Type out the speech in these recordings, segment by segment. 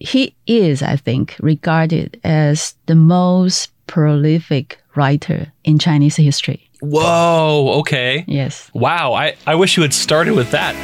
He is, I think, regarded as the most prolific writer in Chinese history. Whoa, okay. Yes. Wow, I, I wish you had started with that.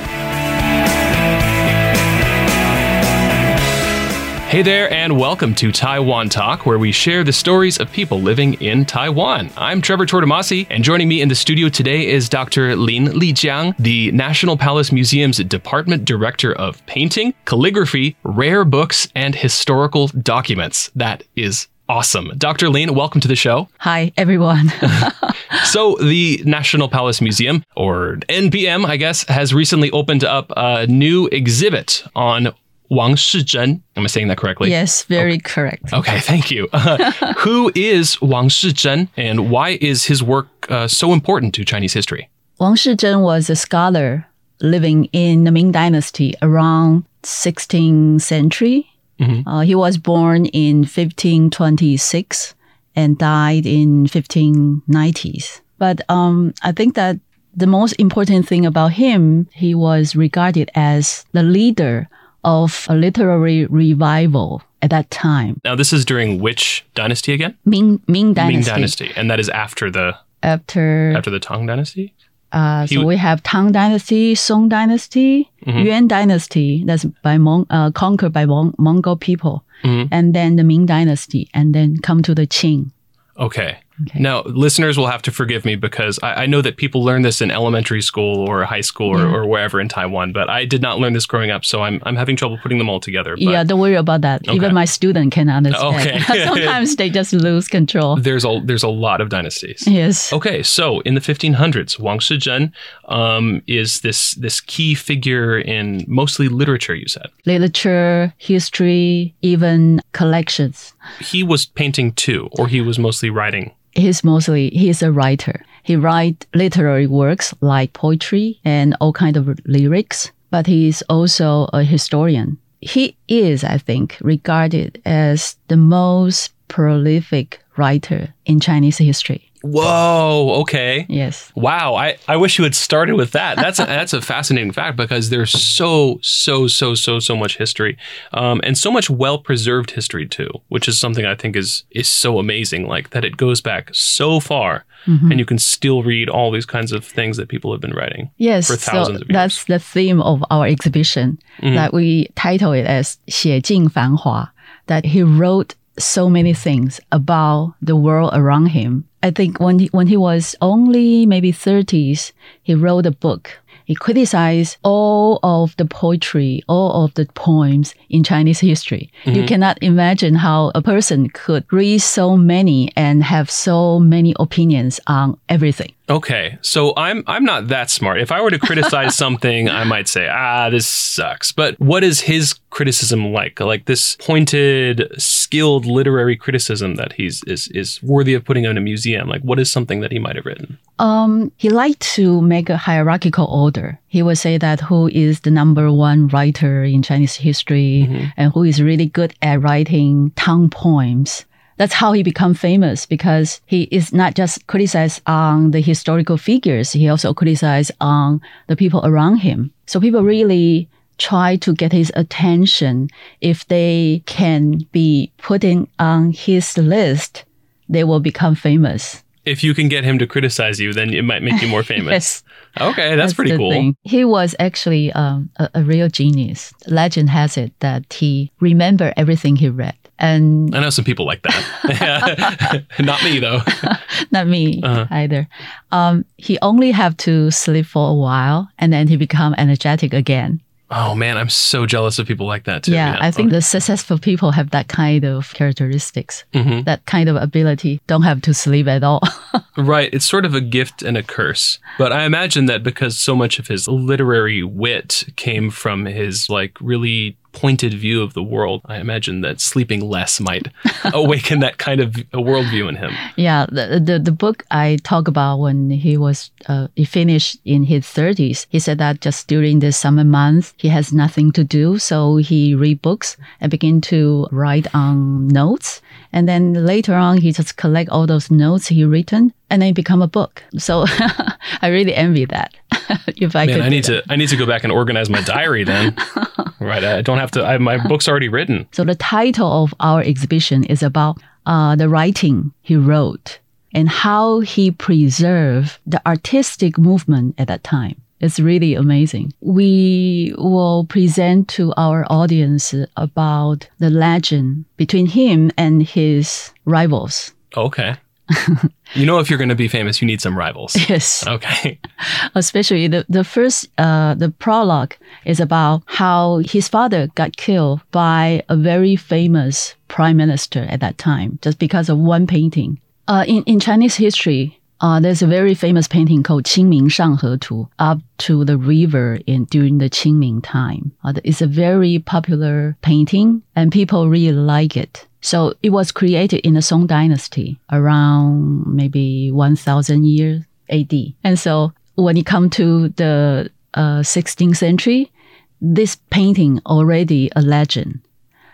Hey there, and welcome to Taiwan Talk, where we share the stories of people living in Taiwan. I'm Trevor Tortomasi, and joining me in the studio today is Dr. Lin Lijiang, the National Palace Museum's Department Director of Painting, Calligraphy, Rare Books, and Historical Documents. That is awesome. Dr. Lin, welcome to the show. Hi, everyone. so, the National Palace Museum, or NPM, I guess, has recently opened up a new exhibit on Wang Shizhen. Am I saying that correctly? Yes, very okay. correct. Okay, thank you. Uh, who is Wang Shizhen and why is his work uh, so important to Chinese history? Wang Shizhen was a scholar living in the Ming Dynasty around 16th century. Mm-hmm. Uh, he was born in 1526 and died in 1590s. But um, I think that the most important thing about him, he was regarded as the leader of a literary revival at that time. Now, this is during which dynasty again? Ming Ming Dynasty. Ming Dynasty, and that is after the after after the Tang Dynasty. Uh, so we have Tang Dynasty, Song Dynasty, mm-hmm. Yuan Dynasty. That's by Mon- uh, conquered by Mon- Mongol people, mm-hmm. and then the Ming Dynasty, and then come to the Qing. Okay. Okay. Now, listeners will have to forgive me because I, I, know that people learn this in elementary school or high school or, yeah. or, wherever in Taiwan, but I did not learn this growing up, so I'm, I'm having trouble putting them all together. But... Yeah, don't worry about that. Okay. Even my student can understand. Okay. Sometimes they just lose control. There's a there's a lot of dynasties. Yes. Okay, so in the 1500s, Wang Shizhen um, is this this key figure in mostly literature. You said literature, history, even collections. He was painting too, or he was mostly writing he's mostly he's a writer. He writes literary works like poetry and all kind of lyrics, but he's also a historian. He is, I think, regarded as the most prolific writer in Chinese history. Whoa. Okay. Yes. Wow. I, I wish you had started with that. That's a, that's a fascinating fact because there's so so so so so much history, um, and so much well preserved history too, which is something I think is is so amazing. Like that it goes back so far, mm-hmm. and you can still read all these kinds of things that people have been writing. Yes. For thousands so of years. That's the theme of our exhibition mm-hmm. that we title it as 写尽繁华. That he wrote so many things about the world around him. I think when he, when he was only maybe 30s, he wrote a book. He criticized all of the poetry, all of the poems in Chinese history. Mm-hmm. You cannot imagine how a person could read so many and have so many opinions on everything. Okay, so I'm I'm not that smart. If I were to criticize something, I might say, "Ah, this sucks." But what is his criticism like? Like this pointed, skilled literary criticism that he's is is worthy of putting in a museum. Like what is something that he might have written? Um, he liked to make a hierarchical order. He would say that who is the number one writer in Chinese history mm-hmm. and who is really good at writing Tang poems that's how he become famous because he is not just criticized on the historical figures, he also criticized on the people around him. So people really try to get his attention. If they can be putting on his list, they will become famous. If you can get him to criticize you, then it might make you more famous. yes. Okay, that's, that's pretty cool. Thing. He was actually um, a, a real genius. Legend has it that he remembered everything he read. And I know some people like that. Not me though. Not me uh-huh. either. Um, he only have to sleep for a while and then he become energetic again. Oh man, I'm so jealous of people like that too. Yeah, I think okay. the successful people have that kind of characteristics, mm-hmm. that kind of ability. Don't have to sleep at all. right. It's sort of a gift and a curse. But I imagine that because so much of his literary wit came from his like really pointed view of the world, I imagine that sleeping less might awaken that kind of a worldview in him. Yeah, the, the, the book I talk about when he was uh, he finished in his 30s, he said that just during the summer months he has nothing to do, so he read books and begin to write on notes, and then later on he just collect all those notes he written and then become a book. So I really envy that. if I Man. I need that. to I need to go back and organize my diary then. right, I don't have to. I, my book's already written. So the title of our exhibition is about uh, the writing he wrote and how he preserved the artistic movement at that time. It's really amazing. We will present to our audience about the legend between him and his rivals. Okay. you know, if you're going to be famous, you need some rivals. Yes. Okay. especially the, the first uh, the prologue is about how his father got killed by a very famous prime minister at that time just because of one painting uh, in, in chinese history uh, there's a very famous painting called Qingming Shanghe Tu up to the river in during the Qingming time. Uh, it's a very popular painting and people really like it. So it was created in the Song Dynasty around maybe 1000 years AD. And so when it comes to the uh, 16th century, this painting already a legend.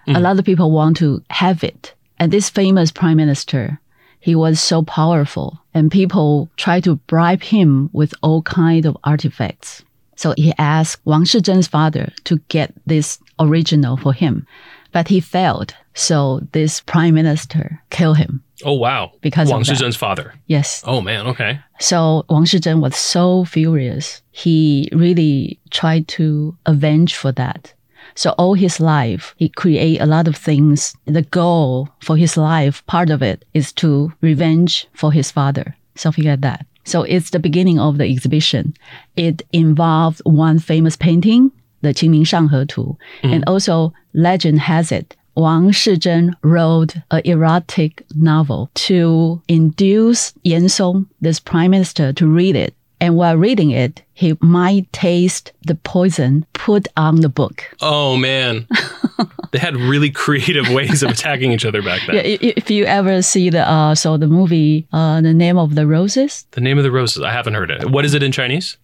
A lot of people want to have it. And this famous prime minister, he was so powerful and people try to bribe him with all kind of artifacts. So he asked Wang Shizhen's father to get this original for him, but he failed. So this prime minister killed him. Oh wow. Because Wang. Shizhen's father. Yes. Oh man. Okay. So Wang Shizhen was so furious. He really tried to avenge for that. So all his life, he create a lot of things. The goal for his life, part of it is to revenge for his father, something like that. So it's the beginning of the exhibition. It involved one famous painting, the Qingming Shanghe Tu, mm. and also legend has it Wang Shizhen wrote an erotic novel to induce Yan Song, this prime minister, to read it. And while reading it, he might taste the poison put on the book. Oh man. they had really creative ways of attacking each other back then. Yeah, i- if you ever see the uh, so the movie, uh, the name of the roses, The name of the roses. I haven't heard it. What is it in Chinese?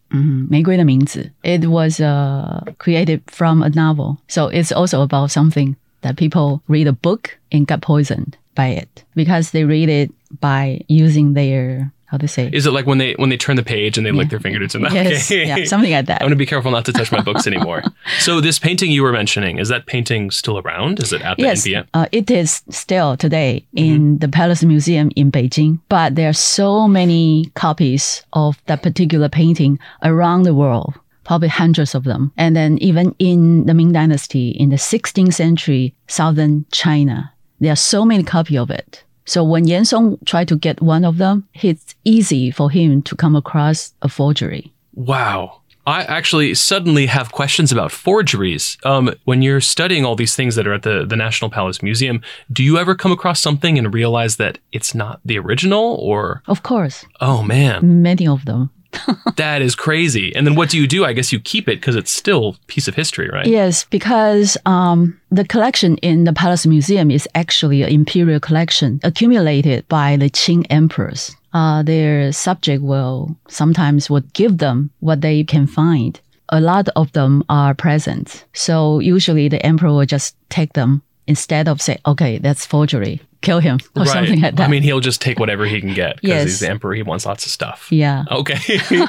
玫瑰的名字. It was uh, created from a novel, so it's also about something that people read a book and got poisoned by it because they read it by using their how to say Is it like when they when they turn the page and they lick their fingertips in that? yes, Okay. yeah, something like that. I'm gonna be careful not to touch my books anymore. so this painting you were mentioning is that painting still around? Is it at the Yes, NPM? uh, it is still today Mm-hmm. in the Palace Museum in Beijing, but there are so many copies of that particular painting around the world, probably hundreds of them. And then even in the Ming Dynasty, in the 16th century, southern China, there are so many copies of it. So when Yan Song tried to get one of them, it's easy for him to come across a forgery. Wow. I actually suddenly have questions about forgeries. Um, when you're studying all these things that are at the, the National Palace Museum, do you ever come across something and realize that it's not the original? Or, Of course, oh man, many of them. that is crazy. And then what do you do? I guess you keep it because it's still piece of history, right? Yes, because um, the collection in the Palace Museum is actually an imperial collection accumulated by the Qing emperors. Uh, their subject will sometimes would give them what they can find. A lot of them are present, so usually the emperor will just take them instead of say, "Okay, that's forgery, kill him" or something like that. I mean, he'll just take whatever he can get because Yes. he's the emperor. He wants lots of stuff. yeah. Okay.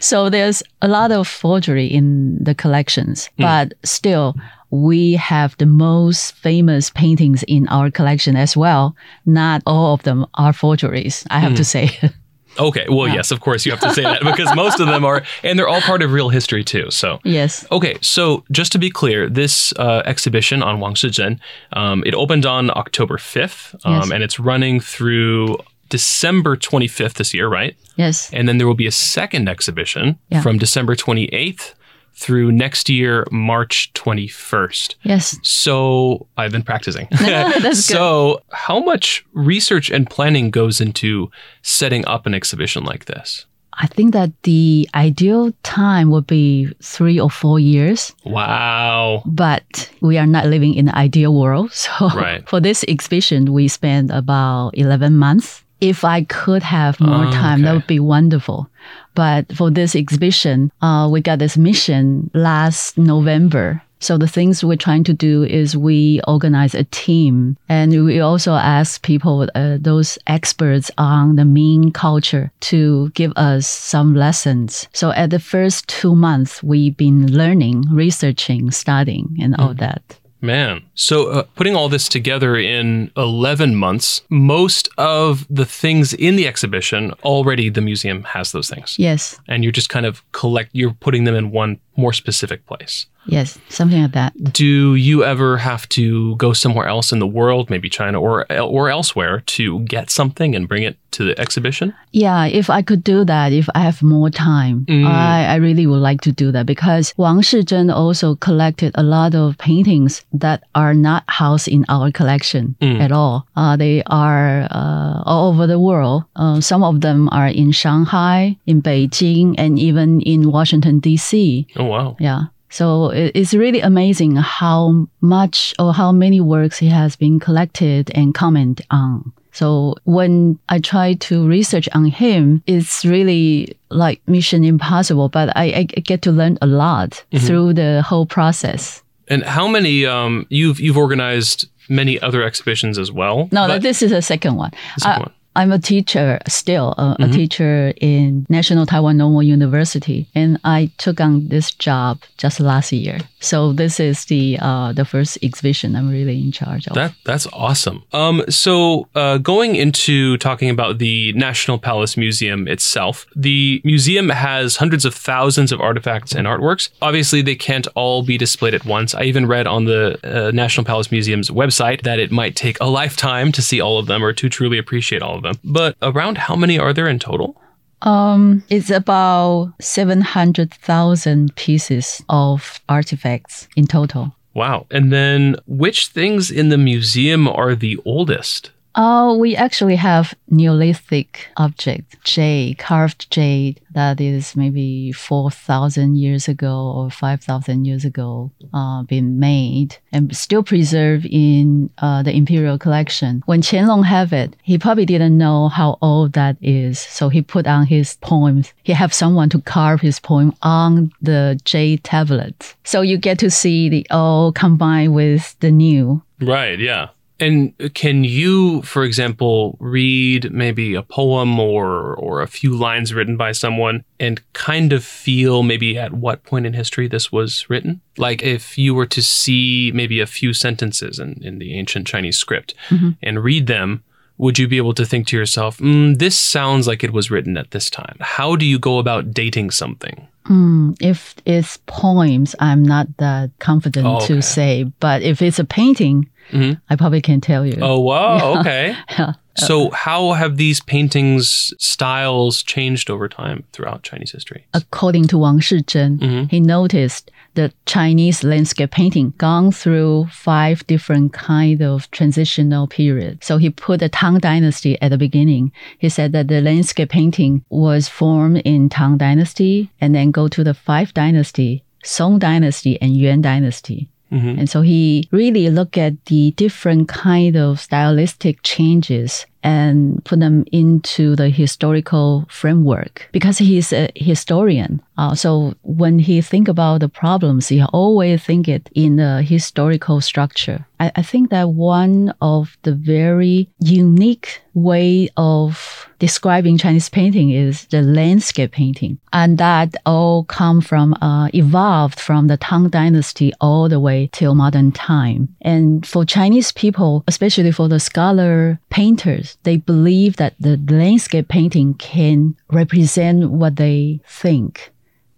So there's a lot of forgery in the collections, hmm. but still, we have the most famous paintings in our collection as well. Not all of them are forgeries, I have to hmm. say. okay. Well, yes, of course you have to say that because most of them are, and they're all part of real history too. So. yes. Okay, so just to be clear, this uh, exhibition on Wang Shizhen, um, it opened on October 5th, um, Yes. and it's running through December 25th this year, right? Yes. And then there will be a second exhibition Yeah. from December 28th through next year, March 21st. Yes. So I've been practicing. That's good. so, how much research and planning goes into setting up an exhibition like this? I think that the ideal time would be three or four years, Wow. but we are not living in the ideal world. So Right. for this exhibition, we spent about 11 months. If I could have more Oh, time, that would be wonderful. But for this exhibition, uh, we got this mission last November. So the things we're trying to do is we organize a team and we also ask people, uh, those experts on the Ming culture to give us some lessons. So at the first two months, we've been learning, researching, studying and all that. Man. So, uh, putting all this together in 11 months, most of the things in the exhibition already the museum has those things. Yes. And you're just kind of collect, you're putting them in one more specific place. Yes, something like that. Do you ever have to go somewhere else in the world, maybe China or or elsewhere, to get something and bring it to the exhibition? Yeah, if I could do that, if I have more time, Mm. I, I really would like to do that because Wang Shizhen also collected a lot of paintings that are not housed in our collection Mm. at all. Uh, they are uh, all over the world. Uh, some of them are in Shanghai, in Beijing, and even in Washington, D.C. Oh wow. Yeah. So it's really amazing how much or how many works he has been collected and comment on. So when I try to research on him, it's really like mission impossible, but I, I get to learn a lot through the whole process. And how many um you've you've organized many other exhibitions as well? No, but- this is the second one. Second I- one. I'm a teacher still, a, a teacher in National Taiwan Normal University, and I took on this job just last year. So this is the uh, the first exhibition I'm really in charge of. That that's awesome. Um, so uh, going into talking about the National Palace Museum itself, the museum has hundreds of thousands of artifacts and artworks. Obviously, they can't all be displayed at once. I even read on the uh, National Palace Museum's website that it might take a lifetime to see all of them or to truly appreciate all of them. But around how many are there in total? Um, it's about 700,000 pieces of artifacts in total. Wow. And then which things in the museum are the oldest? Oh, we actually have Neolithic object, jade, carved jade, that is maybe 4,000 years ago or 5,000 years ago, uh, been made and still preserved in uh, the imperial collection. When Qianlong have it, he probably didn't know how old that is, so he put on his poems. He have someone to carve his poem on the jade tablet. So you get to see the old combined with the new. Right, yeah. And can you, for example, read maybe a poem or or a few lines written by someone and kind of feel maybe at what point in history this was written? Like if you were to see maybe a few sentences in, in the ancient Chinese script and read them, would you be able to think to yourself, mm, this sounds like it was written at this time? How do you go about dating something? Mm, if it's poems, I'm not that confident Oh, okay. to say. But if it's a painting, Mhm. I probably can't tell you. Oh, wow, okay. Yeah. So, how have these paintings' styles changed over time throughout Chinese history? According to Wang Shizhen, Mhm. he noticed the Chinese landscape painting gone through five different kind of transitional periods. So he put the Tang Dynasty at the beginning. He said that the landscape painting was formed in Tang Dynasty and then go to the Five Dynasty, Song Dynasty, and Yuan Dynasty. Mhm. And so he really looked at the different kind of stylistic changes and put them into the historical framework because he's a historian. Uh, so when he think about the problems, he always think it in a historical structure. I, I think that one of the very unique way of describing Chinese painting is the landscape painting, and that all come from uh, evolved from the Tang Dynasty all the way till modern time. And for Chinese people, especially for the scholar painters, they believe that the landscape painting can represent what they think,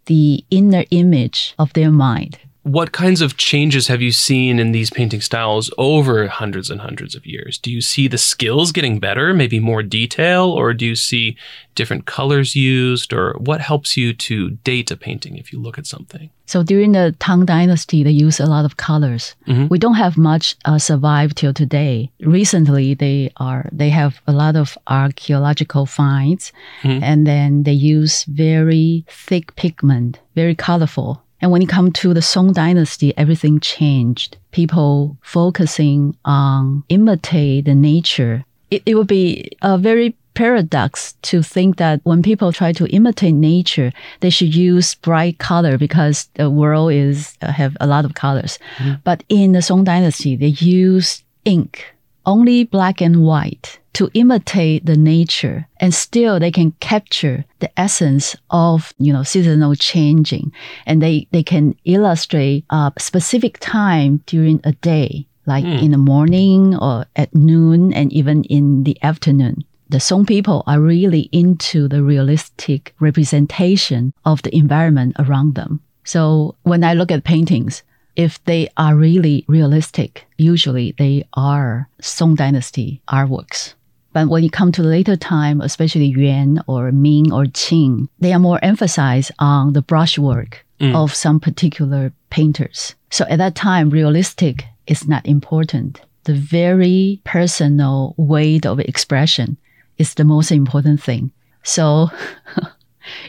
the inner image of their mind. What kinds of changes have you seen in these painting styles over hundreds and hundreds of years? Do you see the skills getting better, maybe more detail, or do you see different colors used, or what helps you to date a painting if you look at something? So during the Tang Dynasty, they use a lot of colors. Mhm. We don't have much uh, survived till today. Recently, they are they have a lot of archaeological finds, Mhm. and then they use very thick pigment, very colorful. And when it come to the Song Dynasty, everything changed. People focusing on imitate the nature. It, it would be a very paradox to think that when people try to imitate nature, they should use bright color because the world is uh, have a lot of colors. Mm-hmm. But in the Song Dynasty, they use ink, only black and white to imitate the nature and still they can capture the essence of you know seasonal changing and they they can illustrate a specific time during a day like mm. in the morning or at noon and even in the afternoon the Song people are really into the realistic representation of the environment around them. So when I look at paintings, if they are really realistic, usually they are Song Dynasty artworks. But when you come to later time, especially Yuan or Ming or Qing, they are more emphasized on the brushwork mm. of some particular painters. So at that time, realistic is not important. The very personal way of expression is the most important thing. So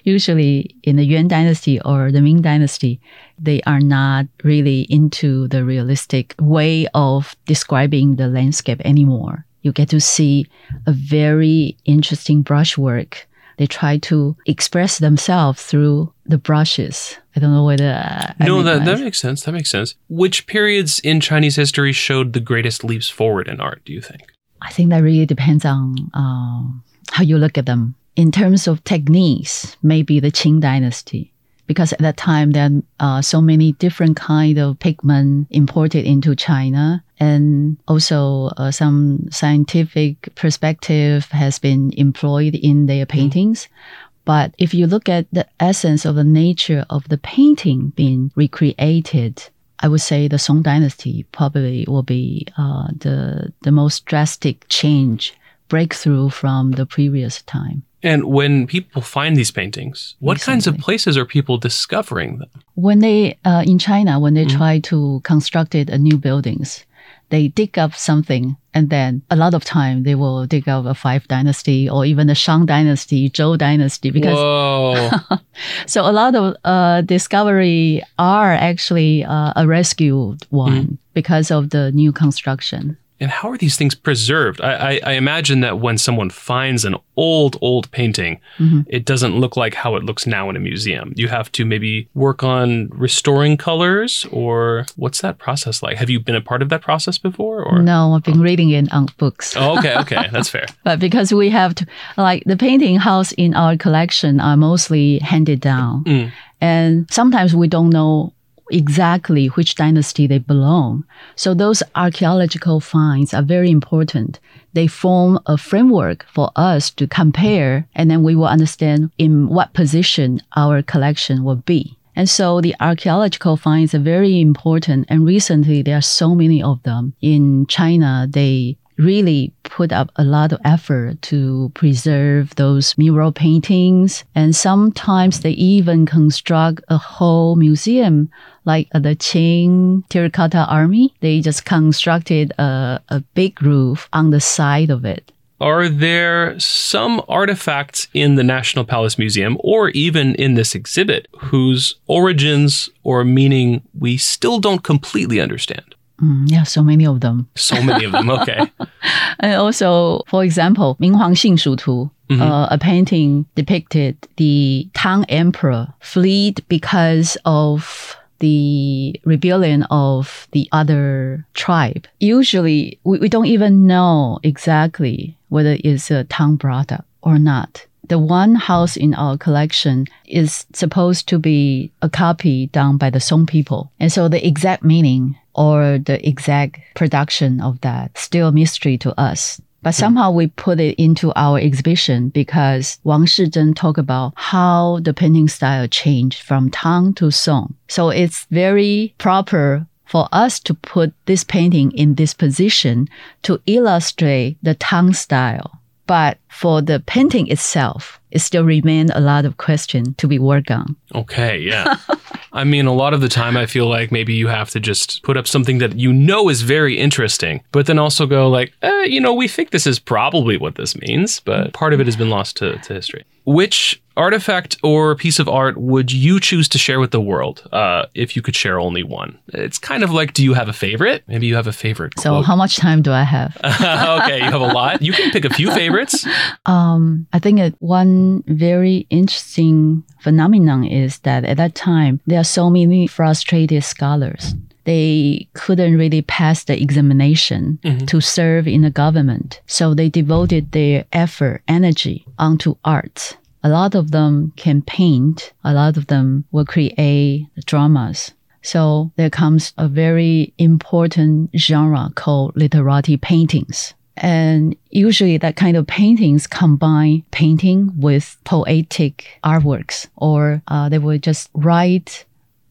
usually in the Yuan dynasty or the Ming dynasty, they are not really into the realistic way of describing the landscape anymore you get to see a very interesting brushwork. They try to express themselves through the brushes. I don't know whether. Uh, no, that, that makes sense. That makes sense. Which periods in Chinese history showed the greatest leaps forward in art, do you think? I think that really depends on uh, how you look at them. In terms of techniques, maybe the Qing dynasty because at that time there are so many different kind of pigment imported into China and also uh, some scientific perspective has been employed in their mm-hmm. paintings. Mm. But if you look at the essence of the nature of the painting being recreated, I would say the Song Dynasty probably will be uh, the the most drastic change breakthrough from the previous time. And when people find these paintings, what kinds of places are people discovering them? When they uh, in China, when they mm-hmm. try to construct it, uh, new buildings, they dig up something, and then a lot of time they will dig up a Five Dynasty or even the Shang Dynasty, Zhou Dynasty, because so a lot of uh, discovery are actually uh, a rescued one mm. because of the new construction. And how are these things preserved? I, I, I imagine that when someone finds an old, old painting, mm-hmm. it doesn't look like how it looks now in a museum. You have to maybe work on restoring colors, or what's that process like? Have you been a part of that process before? Or no, I've been oh. reading it on books. Oh, okay, okay, that's fair. but because we have to, like the painting house in our collection are mostly handed down, mm. and sometimes we don't know exactly which dynasty they belong. So those archaeological finds are very important. They form a framework for us to compare, and then we will understand in what position our collection will be. And so the archaeological finds are very important. And recently, there are so many of them. In China, they really put up a lot of effort to preserve those mural paintings. And sometimes they even construct a whole museum, like the Qin Terracotta Army. They just constructed a, a big roof on the side of it. Are there some artifacts in the National Palace Museum or even in this exhibit whose origins or meaning we still don't completely understand? Mm, yeah, so many of them. So many of them. Okay. and also, for example, Ming Huang Xing Shu Tu, mm-hmm. uh, a painting depicted the Tang Emperor fled because of the rebellion of the other tribe. Usually, we, we don't even know exactly whether it's a Tang product or not the one house in our collection is supposed to be a copy done by the Song people. And so the exact meaning or the exact production of that still a mystery to us. But hmm. somehow we put it into our exhibition because Wang Shizhen talked about how the painting style changed from Tang to Song. So it's very proper for us to put this painting in this position to illustrate the Tang style. But for the painting itself, it still remains a lot of question to be worked on. Okay, yeah. I mean, a lot of the time I feel like maybe you have to just put up something that you know is very interesting, but then also go like, eh, you know, we think this is probably what this means, but part of it has been lost to, to history. Which artifact or piece of art would you choose to share with the world uh, if you could share only one? It's kind of like, do you have a favorite? Maybe you have a favorite. So quote. how much time do I have? okay, you have a lot. You can pick a few favorites. Um, I think it, one very interesting phenomenon is that at that time there are so many frustrated scholars. They couldn't really pass the examination to serve in the government, so they devoted their effort, energy onto art. A lot of them can paint. A lot of them will create dramas. So there comes a very important genre called literati paintings. And usually that kind of paintings combine painting with poetic artworks, or uh, they will just write,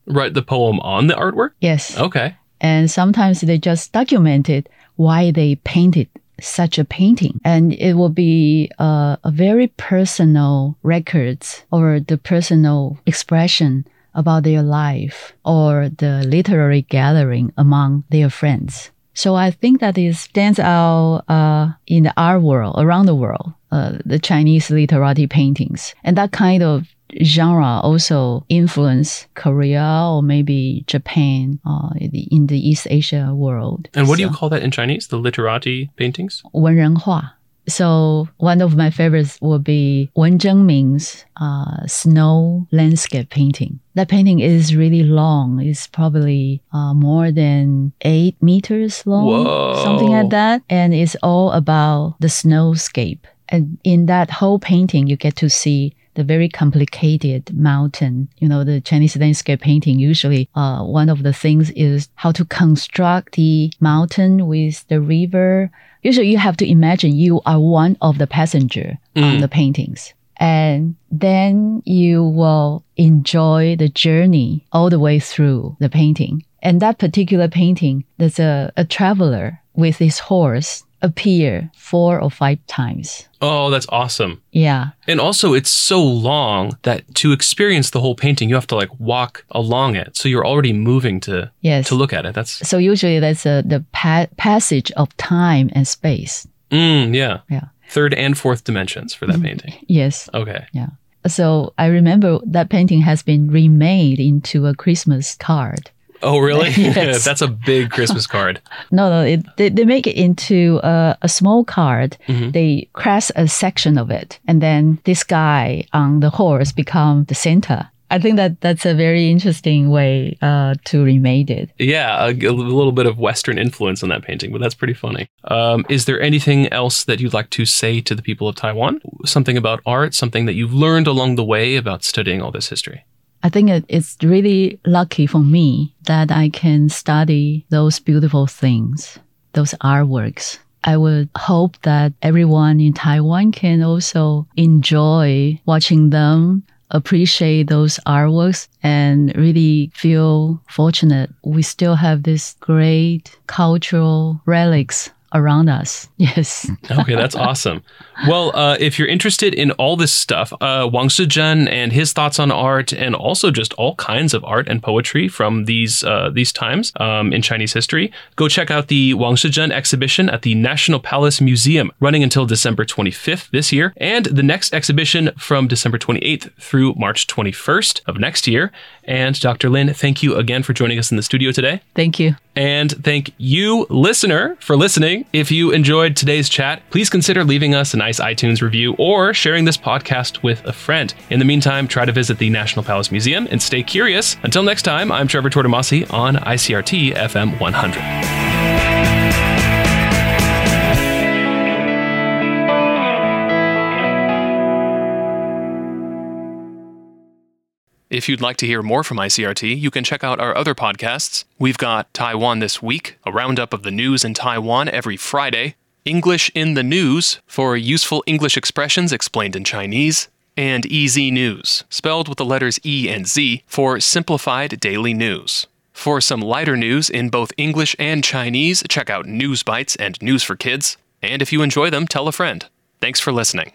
Write the poem on the artwork? yes. Okay. And sometimes they just documented why they painted such a painting. And it will be uh, a very personal records or the personal expression about their life or the literary gathering among their friends. So I think that it stands out uh, in the art world, around the world, uh, the Chinese literati paintings. And that kind of genre also influence Korea or maybe Japan uh, in the- in the East Asia world. And what do you So, call that in Chinese? The literati paintings? 文人画. So one of my favorites would be Wen Zhengming's uh, snow landscape painting. That painting is really long. It's probably uh, more than eight meters long, Whoa. something like that. And it's all about the snowscape. and in that whole painting, you get to see the very complicated mountain. You know, the Chinese landscape painting usually, uh, one of the things is how to construct the mountain with the river. Usually you have to imagine you are one of the passenger on Mm. the paintings. And then you will enjoy the journey all the way through the painting. And that particular painting, there's a, a traveler with his horse appear four or five times. Oh, that's awesome. Yeah. And also, it's so long that to experience the whole painting, you have to like walk along it. So you're already moving to Yes. to look at it. That's So usually that's a, the pa- passage of time and space. mm, yeah, Yeah. third and fourth dimensions for that painting. Yes. Okay. Yeah. So I remember that painting has been remade into a Christmas card. Oh, really? Yes. that's a big Christmas card. No, no, it, they, they make it into a, a small card. Mhm. They craft a section of it, and then this guy on the horse become the Santa. I think that that's a very interesting way uh, to remake it. Yeah, a, a little bit of Western influence in that painting, but that's pretty funny. Um, is there anything else that you'd like to say to the people of Taiwan? Something about art, something that you've learned along the way about studying all this history? I think it, it's really lucky for me that I can study those beautiful things, those artworks. I would hope that everyone in Taiwan can also enjoy watching them, appreciate those artworks, and really feel fortunate we still have this great cultural relics around us. Yes. Okay, that's awesome. Well, uh, if you're interested in all this stuff, uh, Wang Shizhen and his thoughts on art, and also just all kinds of art and poetry from these uh, these times um, in Chinese history, go check out the Wang Shizhen exhibition at the National Palace Museum, running until December 25th this year, and the next exhibition from December 28th through March 21st of next year. And Dr. Lin, thank you again for joining us in the studio today. Thank you. And thank you, listener, for listening. If you enjoyed today's chat, please consider leaving us a nice iTunes review or sharing this podcast with a friend. In the meantime, try to visit the National Palace Museum and stay curious. Until next time, I'm Trevor Tortomasi on ICRT FM 100. If you'd like to hear more from ICRT, you can check out our other podcasts. We've got Taiwan This Week, a roundup of the news in Taiwan every Friday, English in the News for useful English expressions explained in Chinese, and EZ News, spelled with the letters E and Z for simplified daily news. For some lighter news in both English and Chinese, check out News Bites and News for Kids. And if you enjoy them, tell a friend. Thanks for listening.